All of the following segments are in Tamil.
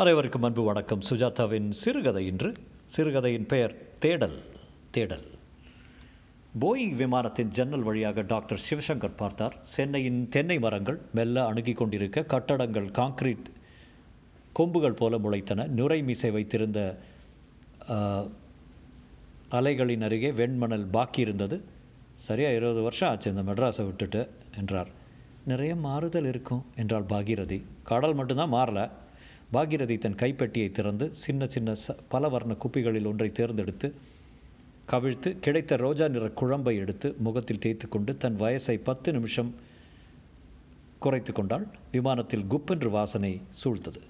அனைவருக்கும் அன்பு வணக்கம். சுஜாதாவின் சிறுகதை இன்று. சிறுகதையின் பெயர் தேடல் தேடல். போயிங் விமானத்தின் ஜன்னல் வழியாக டாக்டர் சிவசங்கர் பார்த்தார். சென்னையின் தென்னை மரங்கள் மெல்ல அணுகி கொண்டிருக்க கட்டடங்கள் காங்கிரீட் கொம்புகள் போல முளைத்தன. நுரை மீசை வைத்திருந்த அலைகளின் அருகே வெண்மணல் பாக்கி இருந்தது. சரியாக இருபது வருஷம் ஆச்சு இந்த மெட்ராஸை விட்டுட்டு என்றார். நிறைய மாறுதல் இருக்கும் என்றால் பாகீரதி. கடல் மட்டும்தான் மாறலை. பாகீரதி தன் கைப்பெட்டியை திறந்து சின்ன சின்ன ச பல வர்ண குப்பிகளில் ஒன்றை தேர்ந்தெடுத்து கவிழ்த்து கிடைத்த ரோஜா நிற குழம்பை எடுத்து முகத்தில் தேய்த்து கொண்டு தன் வயசை பத்து நிமிஷம் குறைத்து கொண்டாள். விமானத்தில் குப்பென்று வாசனை சூழ்ந்தது.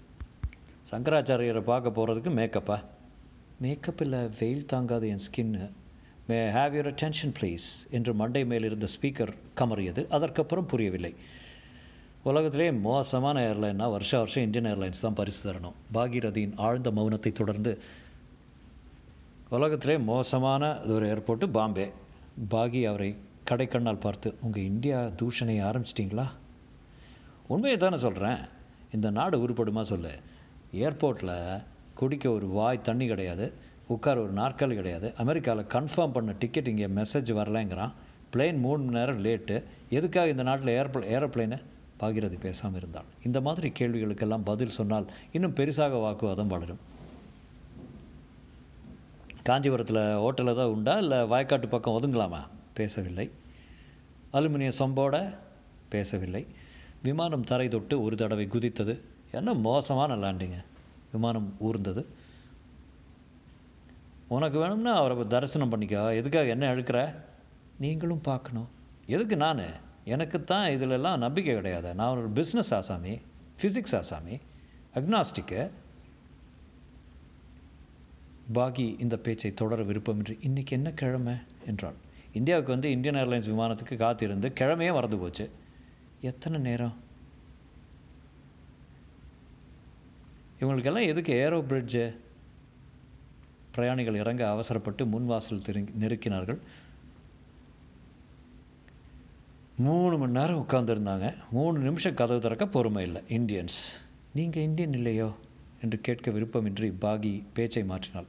சங்கராச்சாரியரை பார்க்க போகிறதுக்கு மேக்கப்பா மேக்கப் இல்லை வெயில் தாங்காது என் skin may have your attention please என்று மண்டை மேல் இருந்த ஸ்பீக்கர் கமறியது. அதற்கப்புறம் புரியவில்லை. உலகத்திலே மோசமான ஏர்லைன்னா வருஷ வருஷம் இந்தியன் ஏர்லைன்ஸ் தான் பரிசு தரணும். பாகீரதியின் ஆழ்ந்த மௌனத்தை தொடர்ந்து உலகத்திலே மோசமான ஒரு ஏர்போர்ட்டு பாம்பே. பாகி அவரை கடைக்கண்ணால் பார்த்து உங்கள் இந்தியா தூஷணையை ஆரம்பிச்சிட்டிங்களா? உண்மையை தானே சொல்கிறேன் இந்த நாடு உருப்படுமா சொல்லு. ஏர்போர்ட்டில் குடிக்க ஒரு வாய் தண்ணி கிடையாது. உட்கார ஒரு நாற்காலி கிடையாது. அமெரிக்காவில் கன்ஃபார்ம் பண்ண டிக்கெட் இங்கே மெசேஜ் வரலைங்கிறான். பிளேன் மூணு மணி நேரம் லேட்டு எதுக்காக இந்த நாட்டில் ஏர்ப்ளே ஏரோப்ளேனு பாகிரதி பேசாமல் இருந்தாள் இந்த மாதிரி கேள்விகளுக்கெல்லாம் பதில் சொன்னால் இன்னும் பெருசாக வாக்குவாதம் வளரும். காஞ்சிபுரத்தில் ஹோட்டல் ஏதாவது உண்டா? இல்லை வயக்காட்டு பக்கம் ஒதுங்கலாமா? பேசவில்லை. அலுமினிய சொம்போட பேசவில்லை. விமானம் தரை தொட்டு ஒரு தடவை குதித்தது. என்ன மோசமான லேண்டிங்க விமானம் ஊர்ந்தது. உனக்கு வேணும்னா அவரை தரிசனம் பண்ணிக்கோ. எதுக்காக என்ன அழுக்கிற? நீங்களும் பார்க்கணும். எதுக்கு நான்? எனக்கு தான் இதிலெல்லாம் நம்பிக்கை கிடையாது. நான் ஒரு பிஸ்னஸ் ஆசாமி ஃபிசிக்ஸ் ஆசாமி அக்னாஸ்டிக்கு பாகி இந்த பேச்சை தொடர விருப்பமின்றி இன்றைக்கி என்ன கிழமை? என்றாள். இந்தியாவுக்கு வந்து இந்தியன் ஏர்லைன்ஸ் விமானத்துக்கு காத்திருந்து கிழமையே மறந்து போச்சு. எத்தனை நேரம்? இவங்களுக்கெல்லாம் எதுக்கு ஏரோ பிரிட்ஜு பிரயாணிகள் இறங்க அவசரப்பட்டு முன்வாசல் திரு நெருக்கினார்கள். மூணு மணி நேரம் உட்காந்துருந்தாங்க மூணு நிமிஷம் கதவு திறக்க பொறுமை இல்லை. இந்தியன்ஸ் நீங்கள் இந்தியன் இல்லையோ? என்று கேட்க விருப்பமின்றி பாகி பேச்சை மாற்றினாள்.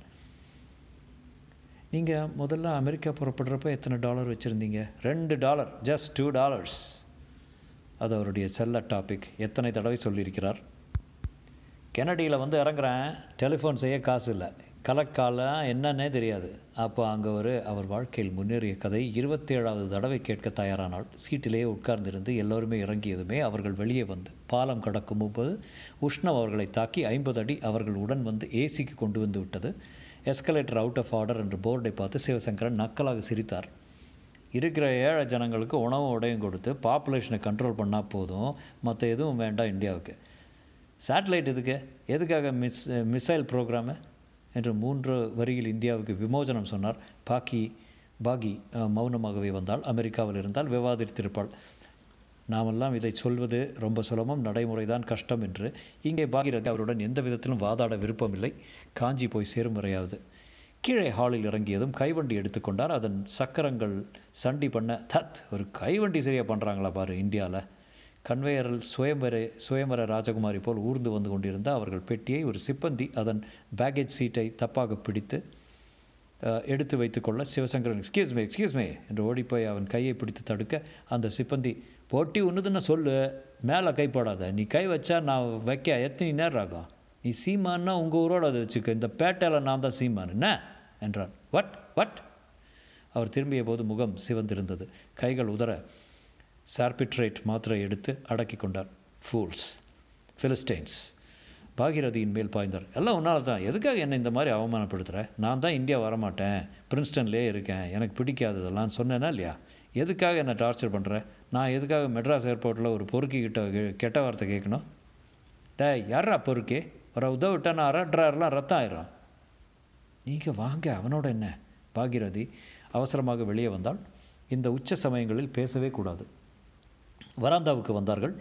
நீங்கள் முதல்ல அமெரிக்கா புறப்படுறப்ப எத்தனை டாலர் வச்சுருந்தீங்க? ரெண்டு டாலர். ஜஸ்ட் டூ டாலர்ஸ் அது அவருடைய செல்ல டாபிக் எத்தனை தடவை சொல்லியிருக்கிறார்? கெனடியில் வந்து இறங்குறேன். டெலிஃபோன் செய்ய காசு இல்லை. கலக்காலம் என்னன்னே தெரியாது. அப்போ அங்கே ஒரு அவர் வாழ்க்கையில் முன்னேறிய கதை இருபத்தேழாவது தடவை கேட்க தயாரானாள் சீட்டிலேயே உட்கார்ந்திருந்து எல்லோருமே இறங்கியதுமே அவர்கள் வெளியே வந்து பாலம் கடக்கும் போது உஷ்ணம் அவர்களை தாக்கி ஐம்பது அடி அவர்கள் உடன் வந்து ஏசிக்கு கொண்டு வந்து விட்டது. எஸ்கலேட்டர் அவுட் ஆஃப் ஆர்டர் என்று போர்டை பார்த்து சிவசங்கரன் நக்கலாக சிரித்தார். இருக்கிற ஏழை ஜனங்களுக்கு உணவும் உடையும் கொடுத்து பாப்புலேஷனை கண்ட்ரோல் பண்ணால் போதும். மற்ற எதுவும் வேண்டாம் இந்தியாவுக்கு. சேட்டலைட் எதுக்கு? எதுக்காக மிஸ் மிசைல் ப்ரோக்ராமு என்று மூன்று வரியில் இந்தியாவுக்கு விமோசனம் சொன்னார். பாக்கி பாகி மௌனமாகவே வந்தால் அமெரிக்காவில் இருந்தால் விவாதித்திருப்பாள். நாமெல்லாம் இதை சொல்வது ரொம்ப சுலபம் நடைமுறைதான் கஷ்டம் என்று. இங்கே பாகிரதி அவருடன் எந்த விதத்திலும் வாதாட விருப்பமில்லை. காஞ்சி போய் சேரும் வரையாவது. கீழே ஹாலில் இறங்கியதும் கைவண்டி எடுத்துக்கொண்டார் அதன் சக்கரங்கள் சண்டி பண்ண தத் ஒரு கைவண்டி சரியாக பண்ணுறாங்களா பாரு இந்தியாவில் கன்வேயரில் சுயம்பர சுயம்பர ராஜகுமாரி போல் ஊர்ந்து வந்து கொண்டிருந்த அவர்கள் பெட்டியை ஒரு சிப்பந்தி அதன் பேக்கேஜ் சீட்டை தப்பாக பிடித்து எடுத்து வைத்துக்கொள்ள Sivasankaran excuse me excuse me என்று ஓடிப்போய் அவன் கையை பிடித்து தடுக்க அந்த சிப்பந்தி போட்டி ஒன்றுதுன்னு சொல்லு மேலே கை போடாத நீ கை வச்சா நான் வைக்க எத்தனை நேரம் ஆகும்? நீ சீமான்னா உங்கள் ஊரோட அதை வச்சுக்க இந்த பேட்டையில் நான் தான் சீமான் என்ன? என்றான். வட் வட் அவர் திரும்பிய போது முகம் சிவந்திருந்தது. கைகள் உதற சார்பிட்ரேட் மாத்திரை எடுத்து அடக்கி கொண்டார். ஃபூல்ஸ் ஃபிலிஸ்டைன்ஸ் பாகிரதியின் மேல் பாய்ந்தார். எல்லாம் உன்னால் தான். எதுக்காக என்னை இந்த மாதிரி அவமானப்படுத்துகிற நான் தான் இந்தியா வரமாட்டேன். பிரின்ஸ்டன்லேயே இருக்கேன். எனக்கு பிடிக்காததெல்லாம் சொன்னேனா இல்லையா? எதுக்காக என்னை டார்ச்சர் பண்ணுற நான் எதுக்காக மெட்ராஸ் ஏர்போர்ட்டில் ஒரு பொறுக்கிக்கிட்ட கெ- கெட்ட வார்த்தை கேட்கணும்? டே யாரா பொறுக்கி? ஒரு உதவிட்டா நான் அரட்ராரெலாம் ரத்தம் ஆயிரும். நீங்கள் வாங்க. அவனோட என்ன? பாகிரதி அவசரமாக வெளியே வந்தால் இந்த உச்ச சமயங்களில் பேசவே கூடாது. வராந்தாவுக்கு வந்தார்கள்.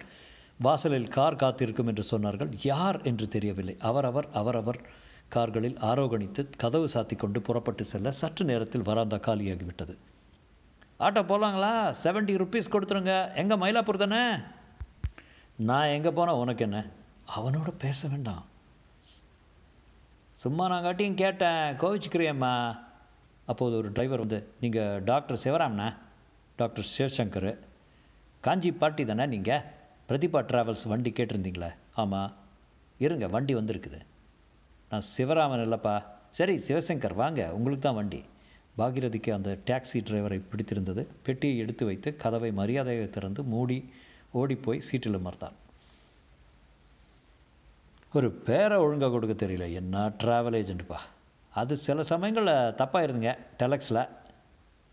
வாசலில் கார் காத்திருக்கும் என்று சொன்னார்கள். யார் என்று தெரியவில்லை. அவரவர் அவரவர் கார்களில் ஆரோகணித்து கதவு சாத்தி கொண்டு புறப்பட்டு செல்ல சற்று நேரத்தில் வராந்தா காலியாகிவிட்டது. ஆட்டோ போகலாங்களா செவன்ட்டி ருபீஸ் கொடுத்துருங்க. எங்கே மயிலாப்பூர் தானே? நான் எங்கே போனால் உனக்கு என்ன? அவனோட பேச வேண்டாம். சும்மா நான் காட்டியும் கேட்டேன். கோவிச்சுக்கிறியம்மா. அப்போது ஒரு டிரைவர் வந்து நீங்கள் டாக்டர் சிவராம்ண்ணா டாக்டர் சிவசங்கர். காஞ்சி பார்ட்டி தானே நீங்கள் பிரதிபா ட்ராவல்ஸ் வண்டி கேட்டிருந்தீங்களே? ஆமாம் இருங்க வண்டி வந்திருக்குது. நான் சிவராமன் இல்லைப்பா. சரி சிவசங்கர் வாங்க. உங்களுக்கு தான் வண்டி. பாகிரதிக்கு அந்த டாக்ஸி டிரைவரை பிடித்திருந்தது. பெட்டியை எடுத்து வைத்து கதவை மரியாதையை திறந்து மூடி ஓடிப்போய் சீட்டில் அமர்ந்தான். ஒரு பேரை ஒழுங்காக கொடுக்க தெரியல. என்ன ட்ராவல் ஏஜென்ட்டுப்பா அது சில சமயங்களில் தப்பாக இருந்துங்க. டெலக்ஸில்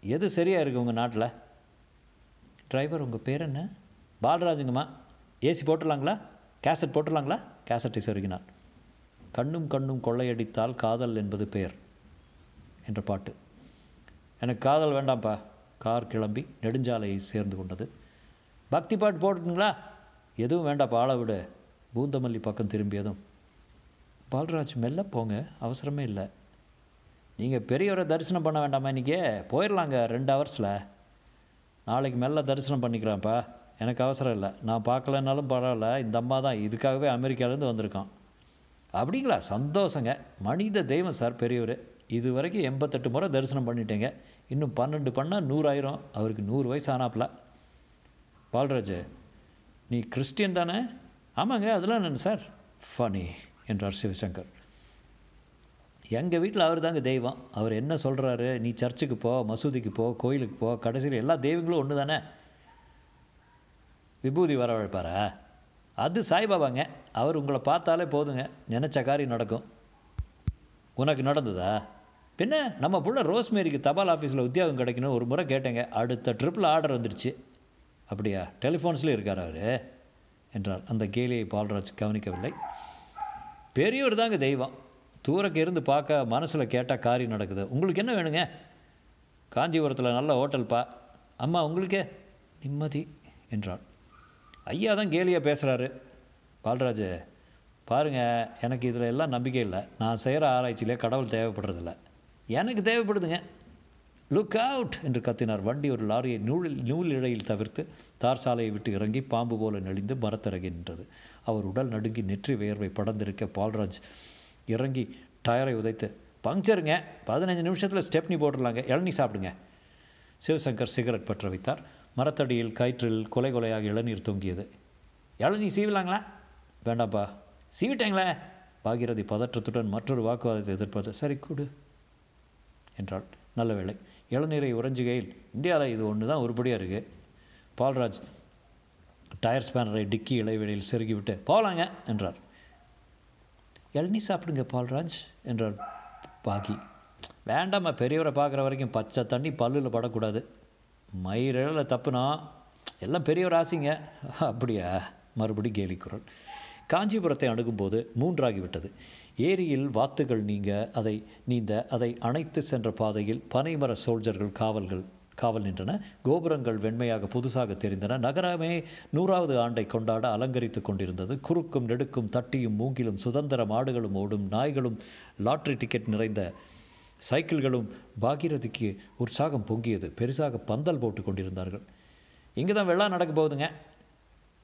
எது சரியாக இருக்குது உங்கள் நாட்டில்? டிரைவர் உங்கள் பேர் என்ன? பாலராஜுங்கம்மா. ஏசி போட்டுடலாங்களா? கேசட் போட்டுடலாங்களா? கேசட்டை சொருகினான் கண்ணும் கண்ணும் கொள்ளையடித்தால் காதல் என்பது பெயர் என்ற பாட்டு. எனக்கு காதல் வேண்டாம்ப்பா. கார் கிளம்பி நெடுஞ்சாலையை சேர்ந்து கொண்டது. பக்தி பாட்டு போட்டுங்களா எதுவும் வேண்டாப்பா ஆளை விட. பூந்தமல்லி பக்கம் திரும்பியதும் பால்ராஜ் மெல்ல போங்க அவசரமே இல்லை. நீங்கள் பெரியவரை தரிசனம் பண்ண வேண்டாமா இன்றைக்கே போயிடலாங்க ரெண்டு ஹவர்ஸில் நாளைக்கு மெல்ல தரிசனம் பண்ணிக்கிறேன்ப்பா. எனக்கு அவசரம் இல்லை. நான் பார்க்கலனாலும் பரவாயில்ல. இந்த அம்மா தான் இதுக்காகவே அமெரிக்காலேருந்து வந்திருக்கான். அப்படிங்களா? சந்தோஷங்க. மனித தெய்வம் சார் பெரியவர். இது வரைக்கும் எண்பத்தெட்டு முறை தரிசனம் பண்ணிட்டேங்க. இன்னும் பன்னெண்டு பண்ணால் நூறாயிரம். அவருக்கு நூறு வயசு ஆனாப்புல. பால்ராஜ் நீ கிறிஸ்டியன் தானே? ஆமாங்க. அதெல்லாம் என்னென்ன சார்? ஃபனி என்றார் சிவசங்கர். எங்கள் வீட்டில் அவர் தாங்க தெய்வம். அவர் என்ன சொல்கிறாரு நீ சர்ச்சுக்கு போ மசூதிக்கு போ கோயிலுக்கு போ கடைசியில் எல்லா தெய்வங்களும் ஒன்று தானே விபூதி வரவழைப்பாரா? அது சாய்பாபாங்க. அவர் உங்களை பார்த்தாலே போதுங்க. நினச்ச காரியம் நடக்கும். உனக்கு நடந்ததா? பின்ன நம்ம புள்ள ரோஸ்மேரிக்கு தபால் ஆஃபீஸில் உத்தியோகம் கிடைக்கணும். ஒரு முறை கேட்டேங்க. அடுத்த ட்ரிப்பில் ஆர்டர் வந்துடுச்சு அப்படியா? டெலிஃபோன்ஸ்லேயும் இருக்கார் அவர்? என்றார். அந்த கேலியை பால்ராஜ் கவனிக்கவில்லை. பெரியவர் தாங்க தெய்வம். தூரக்கு இருந்து பார்க்க மனசில் கேட்டால் காரியம் நடக்குது. உங்களுக்கு என்ன வேணுங்க? காஞ்சிபுரத்தில் நல்ல ஹோட்டல்ப்பா அம்மா உங்களுக்கே? நிம்மதி என்றாள். ஐயா தான் கேலியாக பேசுகிறாரு பால்ராஜ் பாருங்கள் எனக்கு இதில் எல்லாம் நம்பிக்கை இல்லை. நான் செய்கிற ஆராய்ச்சியிலே கடவுள் தேவைப்படுறதில்ல. எனக்கு தேவைப்படுதுங்க. லுக் அவுட் என்று கத்தினார். வண்டி ஒரு லாரியை நூலில் நூல் இழையில் தவிர்த்து தார் சாலையை விட்டு இறங்கி பாம்பு போல நெளிந்து மரத்திறகி நின்றது. அவர் உடல் நடுங்கி நெற்றி வியர்வை படர்ந்திருக்க பால்ராஜ் இறங்கி டயரை உதைத்து பங்க்சருங்க பதினஞ்சு நிமிஷத்தில் ஸ்டெப்னி போட்டுடலாங்க இளநீ சாப்பிடுங்க. சிவசங்கர் சிகரெட் பற்ற வைத்தார். மரத்தடியில் கயிற்றில் கொலை கொலையாக இளநீர் தொங்கியது. இளநீ சீவலாங்களா? வேண்டாம்ப்பா சீவிட்டேங்களே. பாகிரதி பதற்றத்துடன் மற்றொரு வாக்குவாதத்தை எதிர்ப்பது சரி கூடு என்றாள். நல்ல வேளை இளநீரை உறைஞ்சுகையில் இந்தியாவில் இது ஒன்று தான் உருப்படியாக இருக்குது பால்ராஜ் டயர் ஸ்பேனரை டிக்கி இடைவெளியில் செருகிவிட்டு போகலாங்க என்றார். இளநீ சாப்பிடுங்க பால்ராஜ் என்றார் பாகி. வேண்டாம்மா பெரியவரை பார்க்குற வரைக்கும் பச்சை தண்ணி பல்லில் படக்கூடாது. மயிரில் தப்புனா எல்லாம் பெரியவர் ஆசைங்க. அப்படியா? மறுபடி கேலி குரல். காஞ்சிபுரத்தை அணுகும்போது மூன்றாகிவிட்டது. ஏரியில் வாத்துகள் நீங்க அதை நீந்த அதை அணைத்து சென்ற பாதையில் பனைமர சோல்ஜர்கள் காவல்கள் காவல் நின்றன. கோபுரங்கள் வெண்மையாக புதுசாக தெரிந்தன. நகரமே நூறாவது ஆண்டை கொண்டாட அலங்கரித்து கொண்டிருந்தது. குறுக்கும் நெடுக்கும் தட்டியும் மூங்கிலும் சுதந்திர மாடுகளும் ஓடும். நாய்களும் லாட்ரி டிக்கெட் நிறைந்த சைக்கிள்களும் பாகீரதிக்கு உற்சாகம் பொங்கியது. பெருசாக பந்தல் போட்டு கொண்டிருந்தார்கள். இங்கே தான் வெள்ளா நடக்க போகுதுங்க.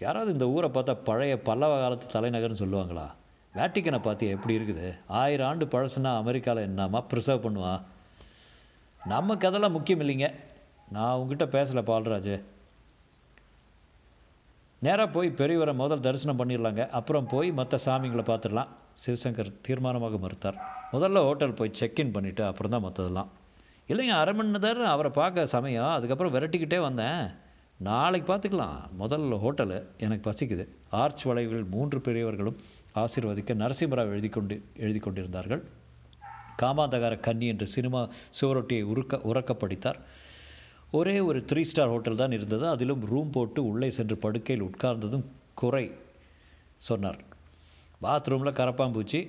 யாராவது இந்த ஊரை பார்த்தா பழைய பல்லவ காலத்து தலைநகர்னு சொல்லுவாங்களா? வேட்டிக்கனை பார்த்தியா? எப்படி இருக்குது? ஆயிரம் ஆண்டு பழசுனா அமெரிக்காவில் என்னம்மா ப்ரிசர்வ் பண்ணுவான்? நமக்கு அதெல்லாம் முக்கியம் இல்லைங்க. நான் உங்ககிட்ட பேசலை பால்ராஜ். நேராக போய் பெரியவரை முதல் தரிசனம் பண்ணிடலாங்க. அப்புறம் போய் மற்ற சாமிங்களை பார்த்துடலாம். சிவசங்கர் தீர்மானமாக மறுத்தார். முதல்ல ஹோட்டல் போய் செக்இன் பண்ணிவிட்டு அப்புறம் தான் மற்றதெல்லாம். இல்லைங்க அரை மணி நேரம் அவரை பார்க்க சமயம். அதுக்கப்புறம் விரட்டிக்கிட்டே வந்தேன். நாளைக்கு பார்த்துக்கலாம். முதல்ல ஹோட்டலு எனக்கு பசிக்குது. ஆர்ச் வளைவில் மூன்று பெரியவர்களும் ஆசீர்வதிக்க நரசிம்மராவ் எழுதி கொண்டு எழுதி கொண்டிருந்தார்கள் காமாந்தகார கன்னி என்று சினிமா சுவரொட்டியை உருக்க உறக்க படித்தார். ஒரே ஒரு த்ரீ ஸ்டார் ஹோட்டல் தான் இருந்தது. அதிலும் ரூம் போட்டு உள்ளே சென்று படுக்கையில் உட்கார்ந்ததும் குறை சொன்னார். பாத்ரூமில் கரப்பாம்பூச்சி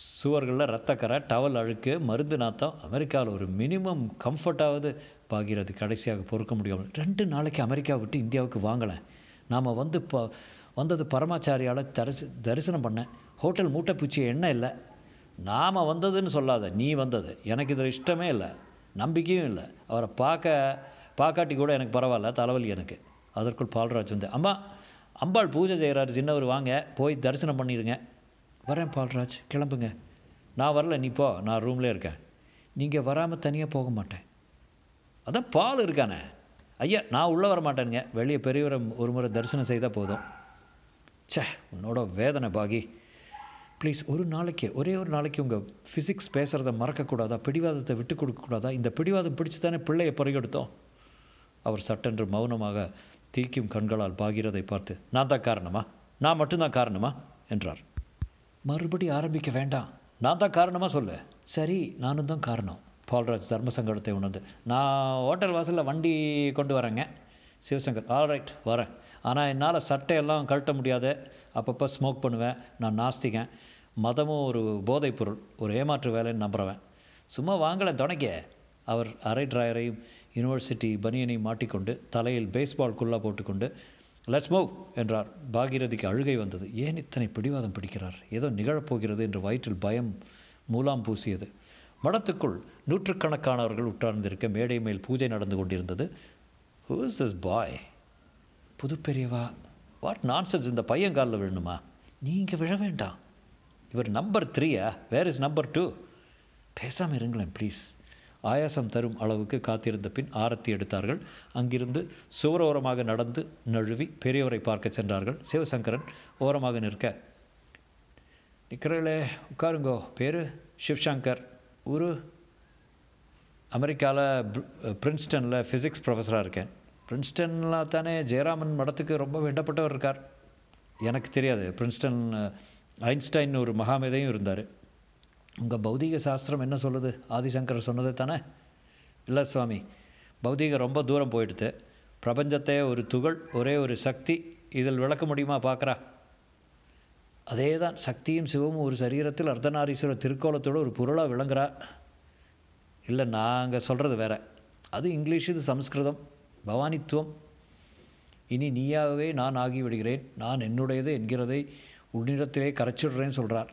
சுவர்களில் ரத்தக்கரை டவல் அழுக்கு மருந்து நாத்தம் அமெரிக்காவில் ஒரு மினிமம் கம்ஃபர்ட்டாவது பாகிறது கடைசியாக பொறுக்க முடியாமல். ரெண்டு நாளைக்கு அமெரிக்கா விட்டு இந்தியாவுக்கு வாங்கலை. நாம் வந்து இப்போ வந்தது பரமாச்சாரியால் தரிசி தரிசனம் பண்ணேன் ஹோட்டல் மூட்டைப்பூச்சி எண்ணெய் இல்லை. நாம் வந்ததுன்னு சொல்லாத. நீ வந்தது. எனக்கு இதில் இஷ்டமே இல்லை. நம்பிக்கையும் இல்லை. அவரை பார்க்க பார்க்காட்டி கூட எனக்கு பரவாயில்ல தலைவலி எனக்கு. அதற்குள் பால்ராஜ் வந்து அம்மா அம்பாள் பூஜை செய்கிறாரு சின்னவர் வாங்க போய் தரிசனம் பண்ணிடுங்க வரேன் பால்ராஜ் கிளம்புங்க. நான் வரல நீ போ நான் ரூம்லேயே இருக்கேன். நீங்கள் வராமல் தனியாக போக மாட்டேன். அதான் பால் இருக்கானே. ஐயா நான் உள்ளே வர மாட்டேனுங்க. வெளியே பெரியவரை ஒரு முறை தரிசனம் செய்தால் போதும். ச்சே உன்னோட வேதனை பாகி. ப்ளீஸ் ஒரு நாளைக்கு ஒரே ஒரு நாளைக்கு உங்கள் ஃபிசிக்ஸ் பேசுகிறத மறக்கக்கூடாதா? பிடிவாதத்தை விட்டு கொடுக்கக்கூடாதா? இந்த பிடிவாதம் பிடிச்சி தானே பிள்ளையை பறிகெடுத்தோம்? அவர் சட்டென்று மௌனமாக தீக்கும் கண்களால் பாகிறதை பார்த்து நான் தான் காரணமா? நான் மட்டும்தான் காரணமா? என்றார். மறுபடி ஆரம்பிக்க வேண்டாம். நான் தான் காரணமாக சொல்லு? சரி நானும் தான் காரணம். பால்ராஜ் தர்ம சங்கடத்தை உணர்ந்து நான் ஹோட்டல் வாசலில் வண்டி கொண்டு வரேங்க. சிவசங்கர் ஆல் ரைட் வரேன். ஆனால் என்னால் சட்டையெல்லாம் கழட்ட முடியாது. அப்பப்போ ஸ்மோக் பண்ணுவேன். நான் நாஸ்திகன். மதமும் ஒரு போதைப் பொருள் ஒரு ஏமாற்று வேலைன்னு நம்புறவன். சும்மா வாங்கலேன் துணைக்க. அவர் அரை டிராயரையும் யூனிவர்சிட்டி பனியனை மாட்டிக்கொண்டு தலையில் பேஸ்பால் குல்லா போட்டுக்கொண்டு லெட்ஸ் மூவ் என்றார். பாகீரதிக்கு அழுகை வந்தது. ஏன் இத்தனை பிடிவாதம் பிடிக்கிறார்? ஏதோ நிகழப்போகிறது என்று வயிற்றில் பயம் மூலாம் பூசியது. மடத்துக்குள் நூற்றுக்கணக்கானவர்கள் உட்கார்ந்திருக்க மேடை மேல் பூஜை நடந்து கொண்டிருந்தது. ஹூஸ் இஸ் திஸ் பாய் புது பெரியவா. வாட் நான்சன்ஸ் இந்த பையன் காலில் விழணுமா? நீங்கள் விழ வேண்டாம். இவர் நம்பர் த்ரீயா வேர் இஸ் நம்பர் டூ பேசாமல் இருங்களேன் ப்ளீஸ் ஆயாசம் தரும் அளவுக்கு காத்திருந்த பின் ஆரத்தி எடுத்தார்கள். அங்கிருந்து சுவரோரமாக நடந்து நழுவி பெரியவரை பார்க்க சென்றார்கள். சிவசங்கரன் ஓரமாக நிற்க நிற்கிறீங்களே உட்காருங்கோ. பேர் சிவ்சங்கர். ஊரு அமெரிக்காவில் பிரின்ஸ்டனில் ஃபிசிக்ஸ் ப்ரொஃபஸராக இருக்கேன். பிரின்ஸ்டனில் தானே ஜெயராமன் மடத்துக்கு ரொம்ப வேண்டப்பட்டவர் இருக்கார். எனக்கு தெரியாது. பிரின்ஸ்டன் ஐன்ஸ்டைன் ஒரு மகாமேதையும் இருந்தார். உங்கள் பௌதீக சாஸ்திரம் என்ன சொல்லுது? ஆதிசங்கர் சொன்னது தானே? இல்லை சுவாமி பௌதீகம் ரொம்ப தூரம் போயிடுது. பிரபஞ்சத்தை ஒரு துகள் ஒரே ஒரு சக்தி. இதில் விளக்க முடியுமா பார்க்குறா அதே தான் சக்தியும் சிவமும் ஒரு சரீரத்தில் அர்த்தநாரீஸ்வரர் திருக்கோலத்தோடு ஒரு பொருளாக விளங்குறா. இல்லை நாங்கள் சொல்கிறது வேற. அது இங்கிலீஷ் இது சம்ஸ்கிருதம். பவானித்துவம். இனி நீயாகவே நான் ஆகிவிடுகிறேன். நான் என்னுடையது என்கிறதை உன்னிடத்திலே கரைச்சிடுறேன்னு சொல்கிறார்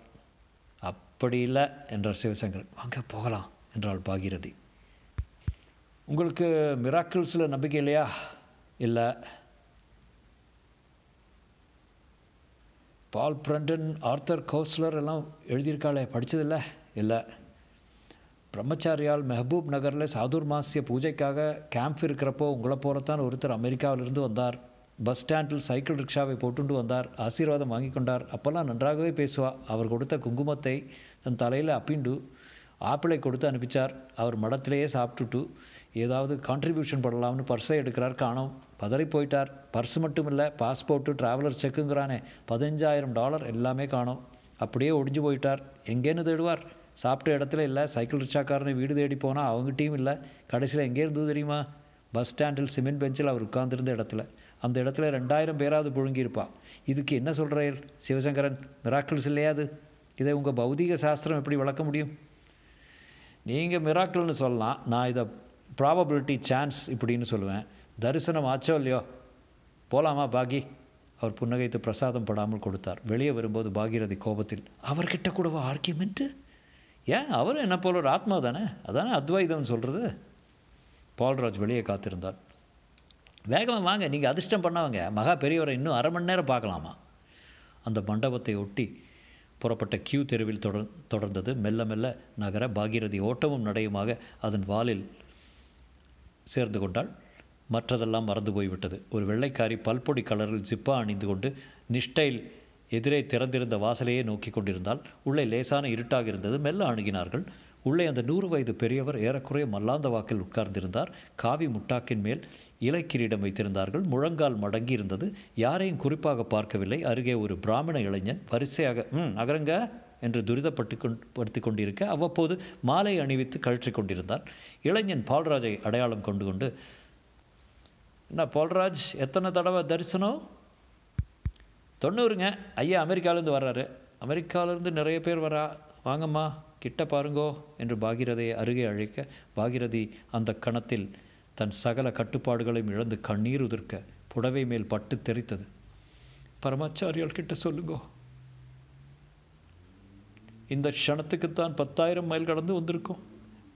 அப்படி இல்லை என்றார் சிவசங்கரன். வாங்க போகலாம் என்றாள் பாகீரதி உங்களுக்கு மிராக்கிள்ஸில் நம்பிக்கை இல்லையா? இல்லை. பால் பிரண்டன் ஆர்த்தர் கௌஸ்லர் எல்லாம் எழுதியிருக்காளே படித்ததில்ல இல்லை. பிரம்மச்சாரியால் மெஹபூப் நகரில் சாதுர் மாசிய பூஜைக்காக கேம்ப் இருக்கிறப்போ உங்களை போலத்தான் ஒருத்தர் அமெரிக்காவிலிருந்து வந்தார். பஸ் ஸ்டாண்டில் சைக்கிள் ரிக்ஷாவை போட்டுண்டு வந்தார். ஆசீர்வாதம் வாங்கி கொண்டார். அப்போல்லாம் நன்றாகவே பேசுவா. அவர் கொடுத்த குங்குமத்தை தன் தலையில் அப்பிண்டு ஆப்பிளை கொடுத்து அனுப்பிச்சார். அவர் மடத்திலேயே சாப்பிட்டுட்டு ஏதாவது கான்ட்ரிபியூஷன் பண்ணலாம்னு பர்ஸை எடுக்கிறார் காணோம். பதறி போயிட்டார். பர்ஸ் மட்டும் இல்லை பாஸ்போர்ட்டு ட்ராவலர் செக்குங்கிறானே பதினஞ்சாயிரம் டாலர் எல்லாமே காணோம். அப்படியே ஒடிஞ்சு போயிட்டார். எங்கேன்னு தேடுவார். சாப்பிட்ட இடத்துல இல்லை சைக்கிள் ரிக்ஷாக்காரனை வீடு தேடி போனால் அவங்ககிட்டையும் இல்லை. கடைசியில் எங்கே இருந்தது தெரியுமா? பஸ் ஸ்டாண்டில் சிமெண்ட் பெஞ்சில் அவர் உட்காந்துருந்த இடத்துல. அந்த இடத்துல ரெண்டாயிரம் பேராவது புழுங்கியிருப்பா. இதுக்கு என்ன சொல்கிறேன் சிவசங்கரன் மிராக்கிள்ஸ் இல்லையா அது? இதை உங்கள் பௌதீக சாஸ்திரம் எப்படி விளக்க முடியும்? நீங்கள் மிராக்கிள்னு சொல்லலாம். நான் இதை ப்ராபபிலிட்டி சான்ஸ் இப்படின்னு சொல்லுவேன். தரிசனம் ஆச்சோ இல்லையோ? போகலாமா பாகி? அவர் புன்னகைத்து பிரசாதம் படாமல் கொடுத்தார். வெளியே வரும்போது பாகிரதி கோபத்தில் அவர்கிட்ட கூடவா ஆர்கியூமெண்ட்டு ஏன்? அவரும் என்ன போல ஒரு ஆத்மா தானே? அதானே அத்வைதம்னு சொல்கிறது பால்ராஜ் வெளியே காத்திருந்தார். வேகமாக வாங்க நீங்கள் அதிர்ஷ்டம் பண்ணவங்க. மகா பெரியவரை இன்னும் அரை மணி நேரம் பார்க்கலாமா? அந்த மண்டபத்தை ஒட்டி புறப்பட்ட கியூ தெருவில் தொடர் தொடர்ந்தது. மெல்ல மெல்ல நகர பாகீரதி ஓட்டமும் நடையுமாக அதன் வாலில் சேர்ந்து கொண்டாள். மற்றதெல்லாம் மறந்து போய்விட்டது. ஒரு வெள்ளைக்காரி பல்பொடி கலரில் ஜிப்பா அணிந்து கொண்டு நிஷ்டைல் எதிரே திறந்திருந்த வாசலையே நோக்கி கொண்டிருந்தால் உள்ளே லேசான இருட்டாக இருந்தது. மெல்ல அணுகினார்கள். உள்ளே அந்த நூறு வயது பெரியவர் ஏறக்குறைய மல்லாந்த வாக்கில் உட்கார்ந்திருந்தார். காவி முட்டாக்கின் மேல் இலை கிரீடம் வைத்திருந்தார்கள். முழங்கால் மடங்கி இருந்தது. யாரையும் குறிப்பாக பார்க்கவில்லை. அருகே ஒரு பிராமண இளைஞன் வரிசையாக ம் அகரங்க என்று துரிதப்பட்டு கொண்டு படுத்தி கொண்டிருக்க அவ்வப்போது மாலை அணிவித்து கழற்றி கொண்டிருந்தார். இளைஞன் பால்ராஜை அடையாளம் கொண்டு கொண்டு என்ன பால்ராஜ் எத்தனை தடவை தரிசனம்? தொண்ணூறுங்க. ஐயா அமெரிக்காவிலேருந்து வர்றாரு. அமெரிக்காவிலேருந்து நிறைய பேர் வரா வாங்கம்மா. கிட்ட பாருங்கோ என்று பாகிரதையை அருகே அழைக்க பாகிரதி அந்த கணத்தில் தன் சகல கட்டுப்பாடுகளையும் இழந்து கண்ணீர் உதிர்க்க புடவை மேல் பட்டு தெரித்தது. பரமாச்சாரியால் கிட்ட சொல்லுங்கோ. இந்த க்ஷணத்துக்குத்தான் பத்தாயிரம் மைல் கடந்து வந்திருக்கோம்.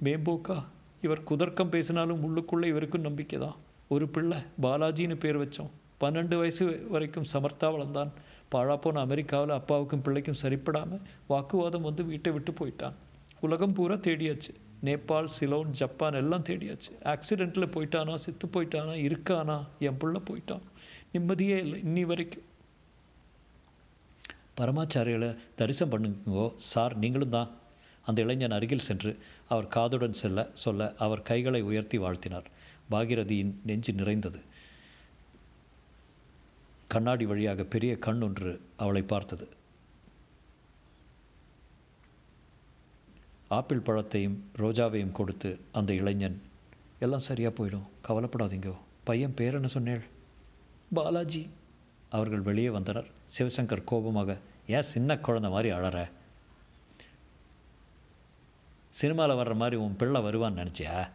மேம்போக்கா இவர் குதர்க்கம் பேசினாலும் உள்ளுக்குள்ளே இவருக்கும் நம்பிக்கை தான் ஒரு பிள்ளை பாலாஜின்னு பேர் வச்சோம். பன்னெண்டு வயசு வரைக்கும் சமர்த்தா வளர்ந்தான். பாழாப்போன அமெரிக்காவில் அப்பாவுக்கும் பிள்ளைக்கும் சரிப்படாமல் வாக்குவாதம் வந்து வீட்டை விட்டு போயிட்டான். உலகம் பூரா தேடியாச்சு. நேபாள் சிலோன் ஜப்பான் எல்லாம் தேடியாச்சு. ஆக்சிடெண்ட்டில் போயிட்டானா செத்து போயிட்டானா இருக்கானா என் பிள்ளை போயிட்டான். நிம்மதியே இல்லை இன்னி வரைக்கும். பரமாச்சாரியில் தரிசனம் பண்ணுங்கோ. சார் நீங்களும் தான். அந்த இளைஞன் அருகில் சென்று அவர் காதுடன் செல்ல சொல்ல அவர் கைகளை உயர்த்தி வாழ்த்தினார். பாகிரதியின் நெஞ்சு நிறைந்தது. கண்ணாடி வழியாக பெரிய கண் ஒன்று அவளை பார்த்தது. ஆப்பிள் பழத்தையும் ரோஜாவையும் கொடுத்து அந்த இளைஞன் எல்லாம் சரியாக போயிடும். கவலைப்படாதீங்கோ. பையன் பேர் என்ன சொன்னேள்? பாலாஜி. அவர்கள் வெளியே வந்தனர். சிவசங்கர் கோபமாக ஏன் சின்ன குழந்தை மாதிரி அழற? சினிமாவில் வர்ற மாதிரி உன் பிள்ளை வருவான்னு நினச்சியா?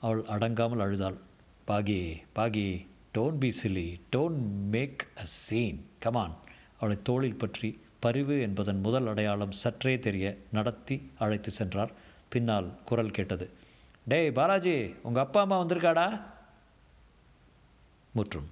அவள் அடங்காமல் அழுதாள். பாகி Baaghi don't be silly don't make a scene come on அவளை தோளில் பற்றி பரிவு என்பதன் முதல் அடையாளம் சற்றே தெரிய நடத்தி அழைத்து சென்றார். பின்னால் குரல் கேட்டது. டேய் பாலாஜி உங்கள் அப்பா அம்மா வந்திருக்காடா? முற்றும்.